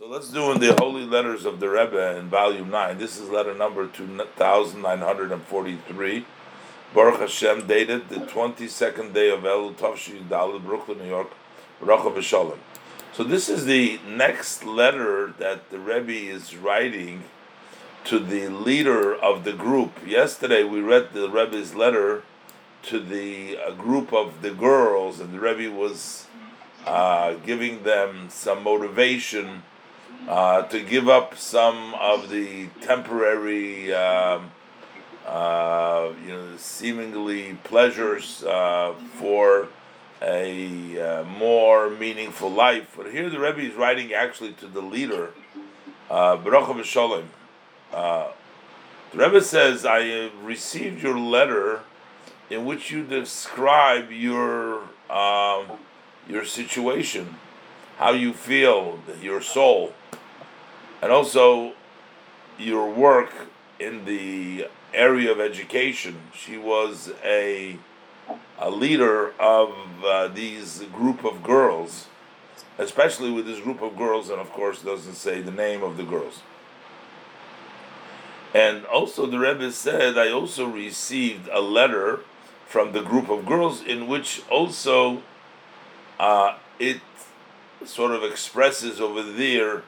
So let's do in the Holy Letters of the Rebbe in volume 9. This is letter number 2943. Baruch Hashem, dated the 22nd day of Elul Tavshi Daled, Brooklyn, New York, Baruch Shalom. So this is the next letter that the Rebbe is writing to the leader of the group. Yesterday we read the Rebbe's letter to the uh, group of the girls, and the Rebbe was uh, giving them some motivation uh, to give up some of the temporary, um, uh, you know, seemingly pleasures uh, for a uh, more meaningful life. But here the Rebbe is writing actually to the leader, uh, Baruch Shalom. The Rebbe says, "I received your letter." In which you describe your um, your situation, how you feel, your soul, and also your work in the area of education. She was a a leader of uh, these group of girls, especially with this group of girls, and of course doesn't say the name of the girls. And also the Rebbe said, I also received a letter from the group of girls in which also uh, it sort of expresses over there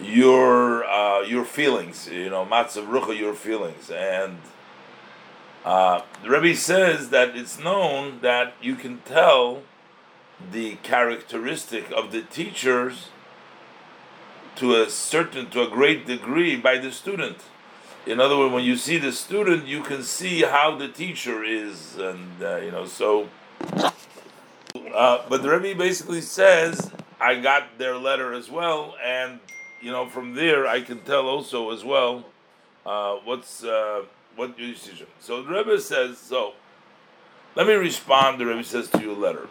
your uh, your feelings, you know, matzav rucha, your feelings, and uh, the Rebbe says that it's known that you can tell the characteristic of the teachers to a certain, to a great degree by the student. In other words, when you see the student, you can see how the teacher is, and uh, you know, so. Uh, but the Rebbe basically says, I got their letter as well, and you know, from there I can tell also as well uh, what's uh, what your decision. So the Rebbe says, so let me respond. The Rebbe says to your letter.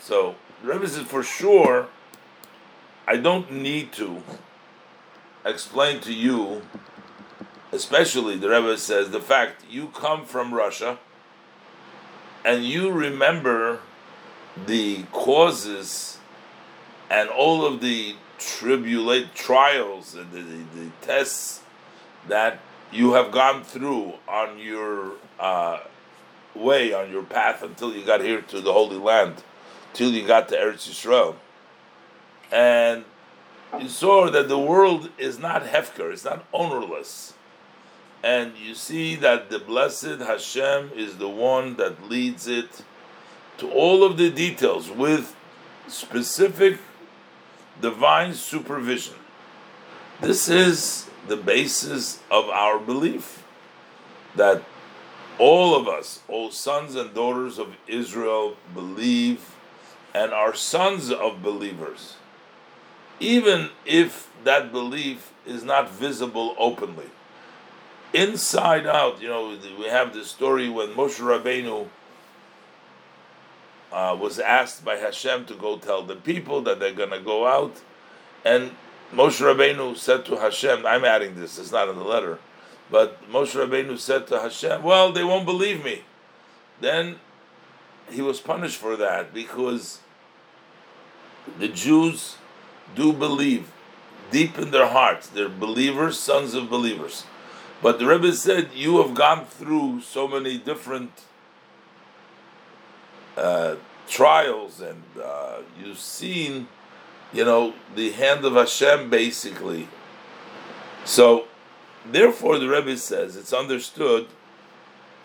So the Rebbe says, for sure, I don't need to explain to you, especially the Rebbe says, the fact you come from Russia and you remember the causes and all of the tribulate trials and the, the, the, tests that you have gone through on your uh, way, on your path until you got here to the Holy Land, till you got to Eretz Yisrael. And you saw that the world is not hefker, it's not ownerless. And you see that the blessed Hashem is the one that leads it to all of the details with specific divine supervision. This is the basis of our belief that all of us, all sons and daughters of Israel, believe and are sons of believers, even if that belief is not visible openly. Inside out, you know, we have the story when Moshe Rabbeinu uh, was asked by Hashem to go tell the people that they're going to go out, and Moshe Rabbeinu said to Hashem, "I'm adding this; it's not in the letter." But Moshe Rabbeinu said to Hashem, "Well, they won't believe me." Then he was punished for that because the Jews do believe deep in their hearts; they're believers, sons of believers. But the Rebbe said, "You have gone through so many different." Uh, trials and uh, you've seen, you know, the hand of Hashem basically. So, therefore, the Rebbe says it's understood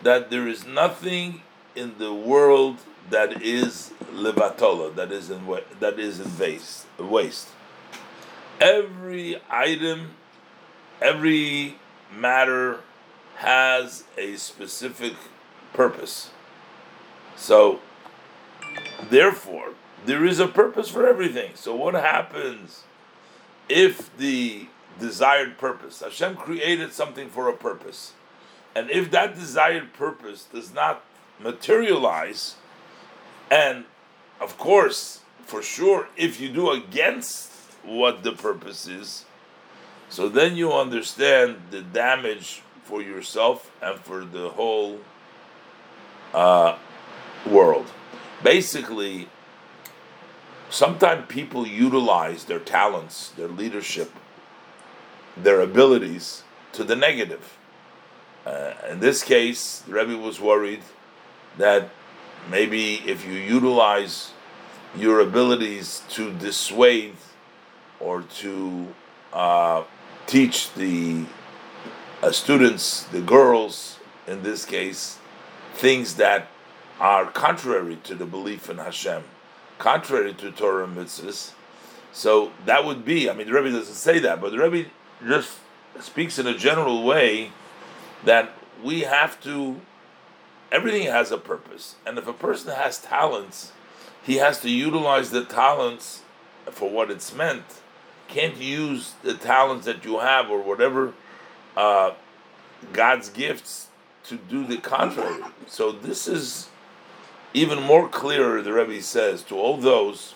that there is nothing in the world that is levatola, that is in that is in waste. Waste. Every item, every matter has a specific purpose. So Therefore, there is a purpose for everything. So, what happens if the desired purpose, Hashem created something for a purpose, and if that desired purpose does not materialize, and of course, for sure, if you do against what the purpose is, so then you understand the damage for yourself and for the whole uh, world basically, sometimes people utilize their talents, their leadership, their abilities to the negative. Uh, in this case, the Rebbe was worried that maybe if you utilize your abilities to dissuade or to uh, teach the uh, students, the girls in this case, things that are contrary to the belief in Hashem, contrary to Torah and mitzvahs. So that would be, I mean, the Rebbe doesn't say that, but the Rebbe just speaks in a general way that we have to, everything has a purpose. And if a person has talents, he has to utilize the talents for what it's meant. Can't use the talents that you have or whatever uh, God's gifts to do the contrary. So this is even more clearer, the Rebbe says, to all those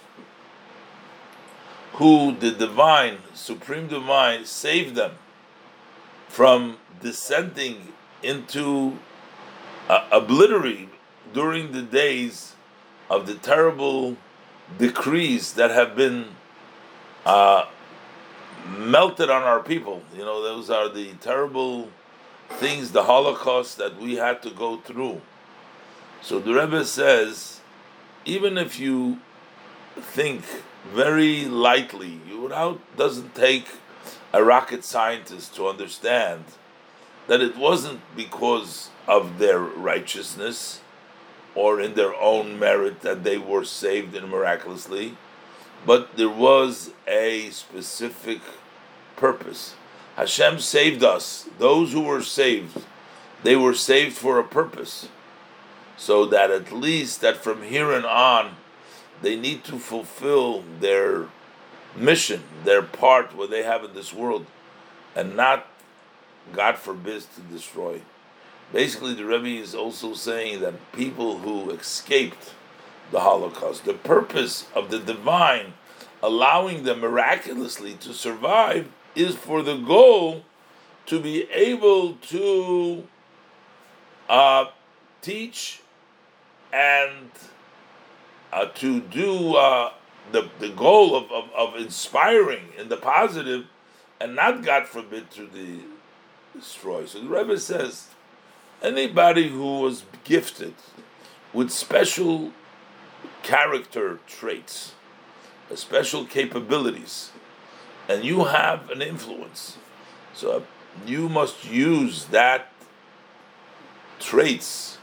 who the divine, supreme divine, saved them from descending into uh, during the days of the terrible decrees that have been uh, melted on our people. You know, those are the terrible things, the Holocaust that we had to go through. So the Rebbe says, even if you think very lightly, you without doesn't take a rocket scientist to understand that it wasn't because of their righteousness or in their own merit that they were saved and miraculously, but there was a specific purpose. Hashem saved us. Those who were saved, they were saved for a purpose. So that at least that from here and on, they need to fulfill their mission, their part what they have in this world, and not, God forbid, to destroy. Basically, the Rebbe is also saying that people who escaped the Holocaust, the purpose of the divine allowing them miraculously to survive is for the goal to be able to uh, teach and uh, to do uh, the, the goal of, of, of inspiring in the positive and not, God forbid, to the destroy. So the Rebbe says anybody who was gifted with special character traits, special capabilities, and you have an influence, so you must use that traits,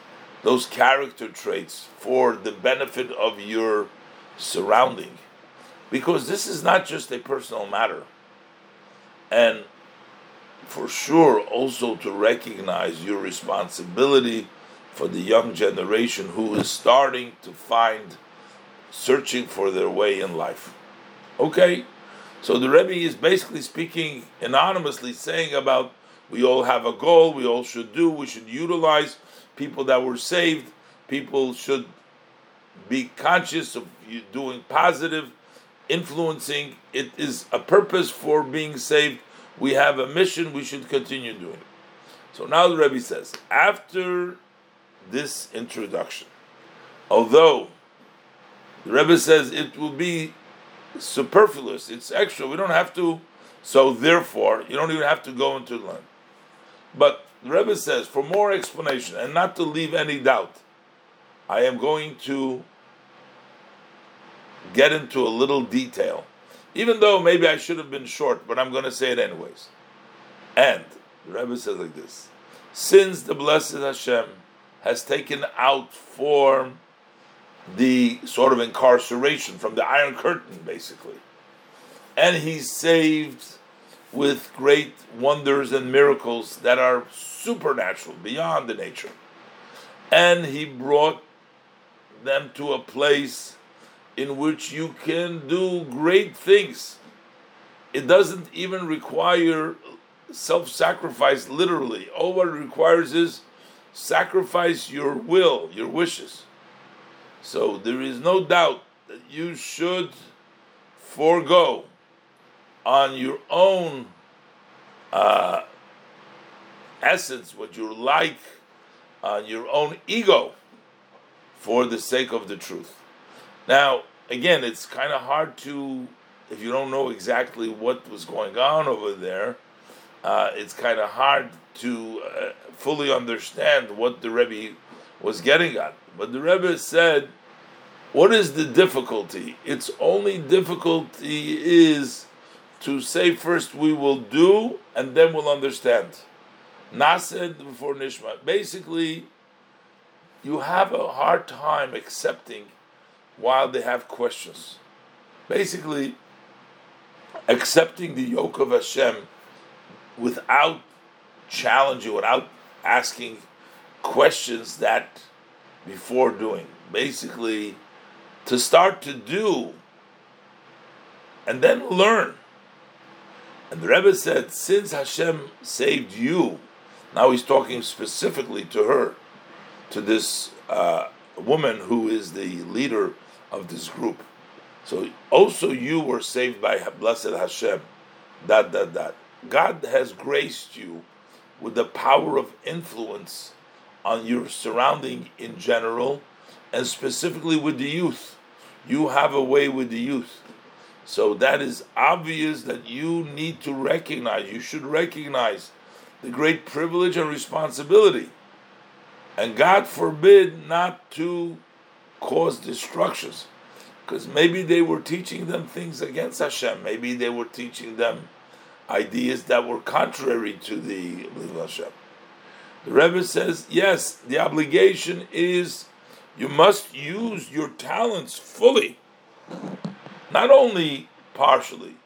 those character traits, for the benefit of your surrounding. Because this is not just a personal matter. And for sure also to recognize your responsibility for the young generation who is starting to find searching for their way in life. Okay, so the Rebbe is basically speaking anonymously, saying about we all have a goal, we all should do, we should utilize people that were saved, people should be conscious of doing positive, influencing. It is a purpose for being saved we have a mission, we should continue doing it. So now the Rebbe says, after this introduction, although the Rebbe says it will be superfluous, it's extra, we don't have to, so therefore, you don't even have to go into the land. But the Rebbe says, for more explanation and not to leave any doubt, I am going to get into a little detail even though maybe I should have been short, but I'm going to say it anyways. And the Rebbe says like this: Since the blessed Hashem has taken out form the sort of incarceration from the Iron Curtain, basically, and He's saved with great wonders and miracles that are supernatural, beyond the nature, and He brought them to a place in which you can do great things. It doesn't even require self sacrifice literally. All what it requires is sacrifice your will, your wishes. So there is no doubt that you should forego on your own uh, essence, what you like, on your own ego, for the sake of the truth. Now, again, it's kind of hard to, if you don't know exactly what was going on over there, uh, it's kind of hard to uh, fully understand what the Rebbe was getting at. But the Rebbe said, what is the difficulty? Its only difficulty is to say first we will do and then we'll understand. Naaseh before Nishma. Basically, you have a hard time accepting while they have questions. Basically, accepting the yoke of Hashem without challenging, without asking questions that before doing. Basically, to start to do and then learn. And the Rebbe said, since Hashem saved you, now he's talking specifically to her, to this uh, woman who is the leader of this group. So also you were saved by blessed Hashem. That that that. God has graced you with the power of influence on your surrounding in general, and specifically with the youth. You have a way with the youth. So that is obvious that you need to recognize, you should recognize the great privilege and responsibility. And God forbid not to cause destructions. Because maybe they were teaching them things against Hashem. Maybe they were teaching them ideas that were contrary to the belief Hashem. The Rebbe says, yes, the obligation is you must use your talents fully, not only partially,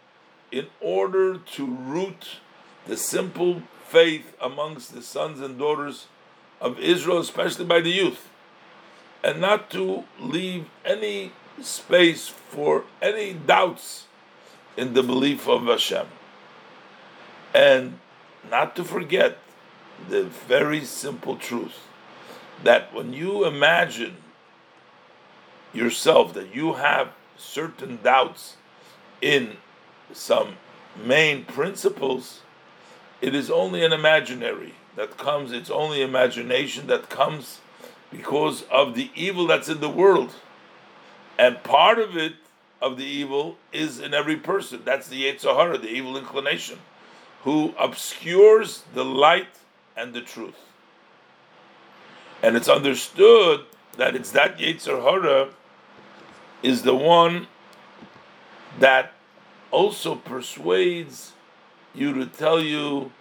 in order to root the simple faith amongst the sons and daughters of Israel, especially by the youth, and not to leave any space for any doubts in the belief of Hashem. And not to forget the very simple truth that when you imagine yourself that you have certain doubts in some main principles, it is only an imaginary that comes, it's only imagination that comes because of the evil that's in the world. And part of it, of the evil, is in every person. That's the Yetzer Hara, the evil inclination, who obscures the light and the truth. And it's understood that it's that Yetzer Hara is the one that also persuades you to tell you,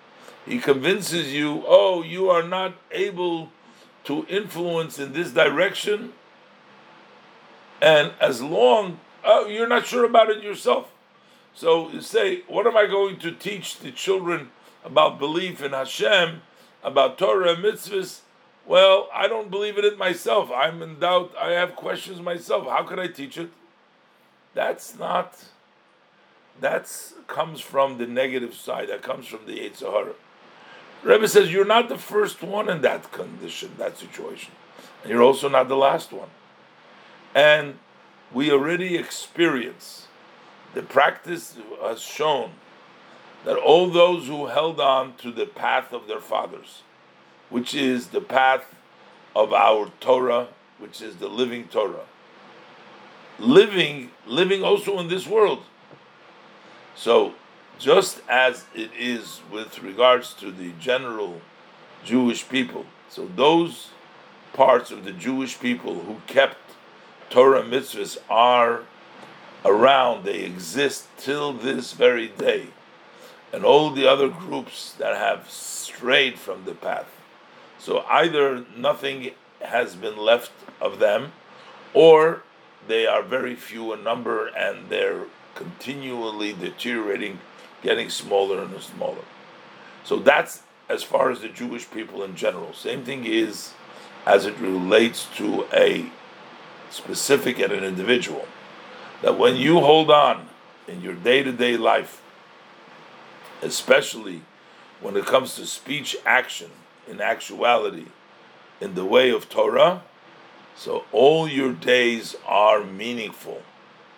he convinces you, oh, you are not able to influence in this direction. And as long, oh, you're not sure about it yourself. So you say, what am I going to teach the children about belief in Hashem, about Torah and mitzvahs? Well, I don't believe in it myself. I'm in doubt. I have questions myself. How could I teach it? That's not. That comes from the negative side. That comes from the Yetzer Hara. Rebbe says you're not the first one in that condition, that situation, and you're also not the last one. And we already experience the practice has shown that all those who held on to the path of their fathers, which is the path of our Torah, which is the living Torah. Living, living also in this world. So, just as it is with regards to the general Jewish people, so those parts of the Jewish people who kept Torah mitzvahs are around, they exist till this very day. And all the other groups that have strayed from the path so either nothing has been left of them, or they are very few in number and they're continually deteriorating, getting smaller and smaller. So that's as far as the Jewish people in general. Same thing is as it relates to a specific and an individual. That when you hold on in your day to day life, especially when it comes to speech action, in actuality in the way of Torah, so all your days are meaningful.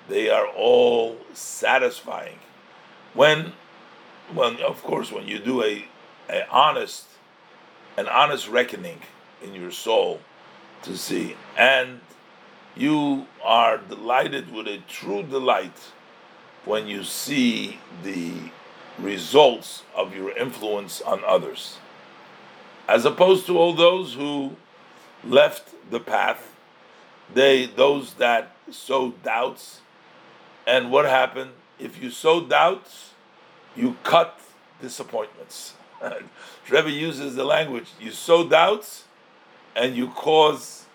They are all satisfying. When, when of course, when you do a, a honest, an honest reckoning in your soul to see, and you are delighted with a true delight when you see the results of your influence on others, as opposed to all those who left the path. They, those that sow doubts, and what happened? If you sow doubts, you cut disappointments. Rebbe uses the language: you sow doubts, and you cause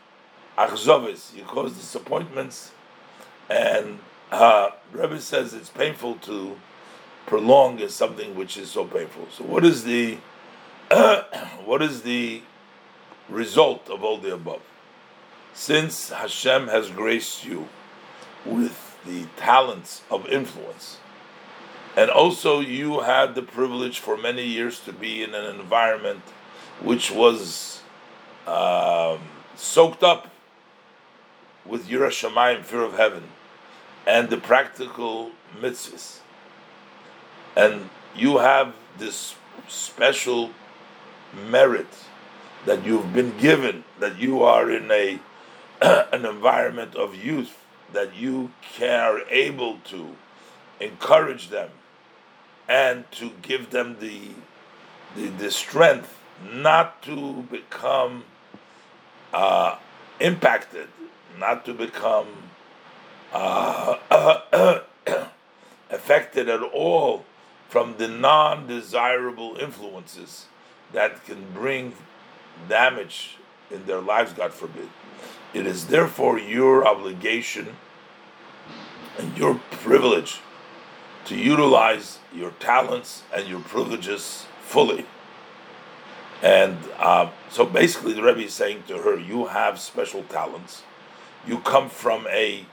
achzovis, you cause disappointments, and uh, Rebbe says it's painful to prolong is something which is so painful. So, what is the what is the result of all the above? Since Hashem has graced you with the talents of influence, and also you had the privilege for many years to be in an environment which was um, soaked up with Yiras Shamayim, fear of heaven, and the practical mitzvahs. And you have this special merit that you've been given, that you are in a an environment of youth, that you are able to encourage them and to give them the the, the strength not to become uh, impacted, not to become uh, affected at all from the non desirable influences that can bring damage in their lives, God forbid. It is therefore your obligation and your privilege to utilize your talents and your privileges fully. And uh, so basically, the Rebbe is saying to her, You have special talents. You come from a,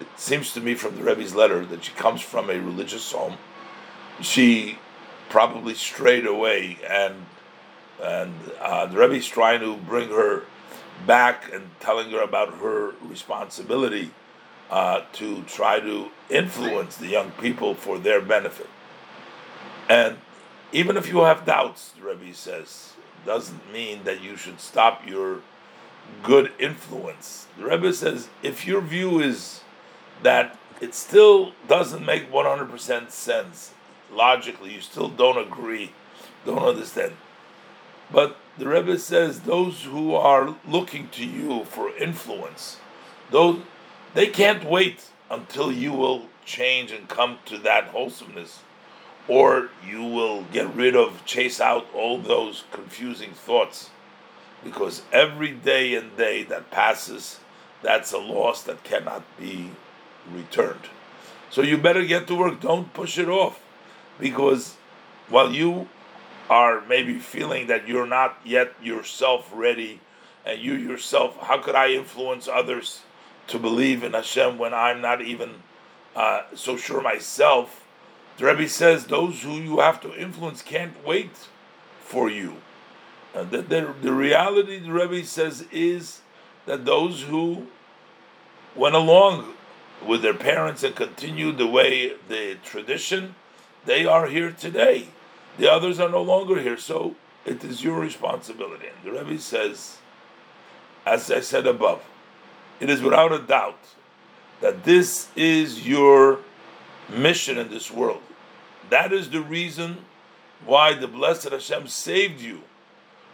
it seems to me from the Rebbe's letter that she comes from a religious home she probably strayed away, and and uh, the Rebbe is trying to bring her back and telling her about her responsibility uh, to try to influence the young people for their benefit. And even if you have doubts, the Rebbe says, doesn't mean that you should stop your good influence. The Rebbe says if your view is that it still doesn't make 100% sense logically, you still don't agree, don't understand. But the Rebbe says those who are looking to you for influence, those they can't wait until you will change and come to that wholesomeness, or you will get rid of, chase out all those confusing thoughts, because every day and day that passes, that's a loss that cannot be returned. So you better get to work. Don't push it off because while you are maybe feeling that you're not yet yourself ready, and you yourself, how could I influence others to believe in Hashem when I'm not even uh, so sure myself? The Rebbe says those who you have to influence can't wait for you. Uh, the, the, the reality, the Rebbe says, is that those who went along with their parents and continued the way the tradition they are here today. The others are no longer here, so it is your responsibility. And the Rebbe says, as I said above, it is without a doubt that this is your mission in this world. That is the reason why the blessed Hashem saved you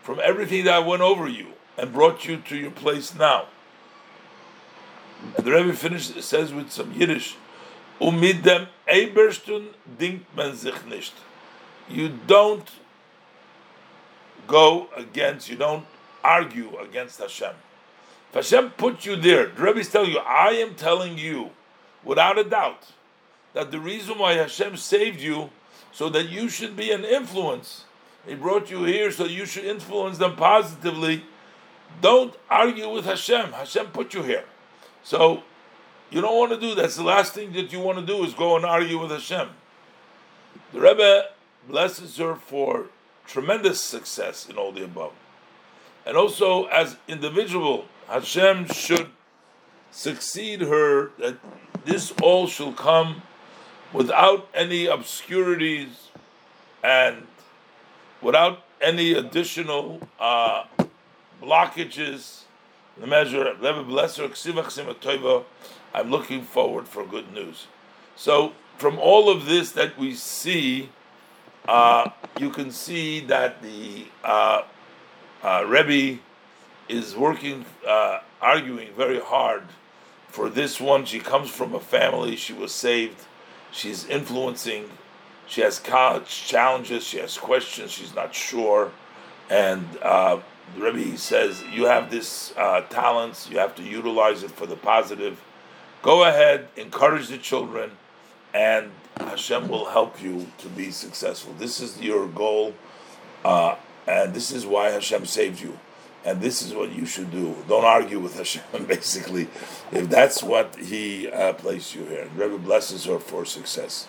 from everything that went over you and brought you to your place now. And the Rebbe finishes it says with some Yiddish, Und mit dem Eberstun dinkt man sich nicht. You don't go against, you don't argue against Hashem. If Hashem put you there, the Rebbe is telling you, I am telling you, without a doubt, that the reason why Hashem saved you, so that you should be an influence. He brought you here so you should influence them positively. Don't argue with Hashem. Hashem put you here. So you don't want to do that. That's the last thing that you want to do is go and argue with Hashem. The Rebbe blesses her for tremendous success in all the above. And also, as individual, Hashem should succeed her that this all shall come without any obscurities and without any additional uh, blockages, the measure. I'm looking forward for good news. So from all of this that we see, uh, you can see that the uh, uh, Rebbe is working, uh, arguing very hard for this one. She comes from a family, she was saved, she's influencing, she has challenges, she has questions, she's not sure. And uh, the Rebbe says, You have this uh, talents, you have to utilize it for the positive. Go ahead, encourage the children, and Hashem will help you to be successful. This is your goal, uh, and this is why Hashem saved you. And this is what you should do. Don't argue with Hashem, basically, if that's what He uh, placed you here. Rebbe blesses her for success.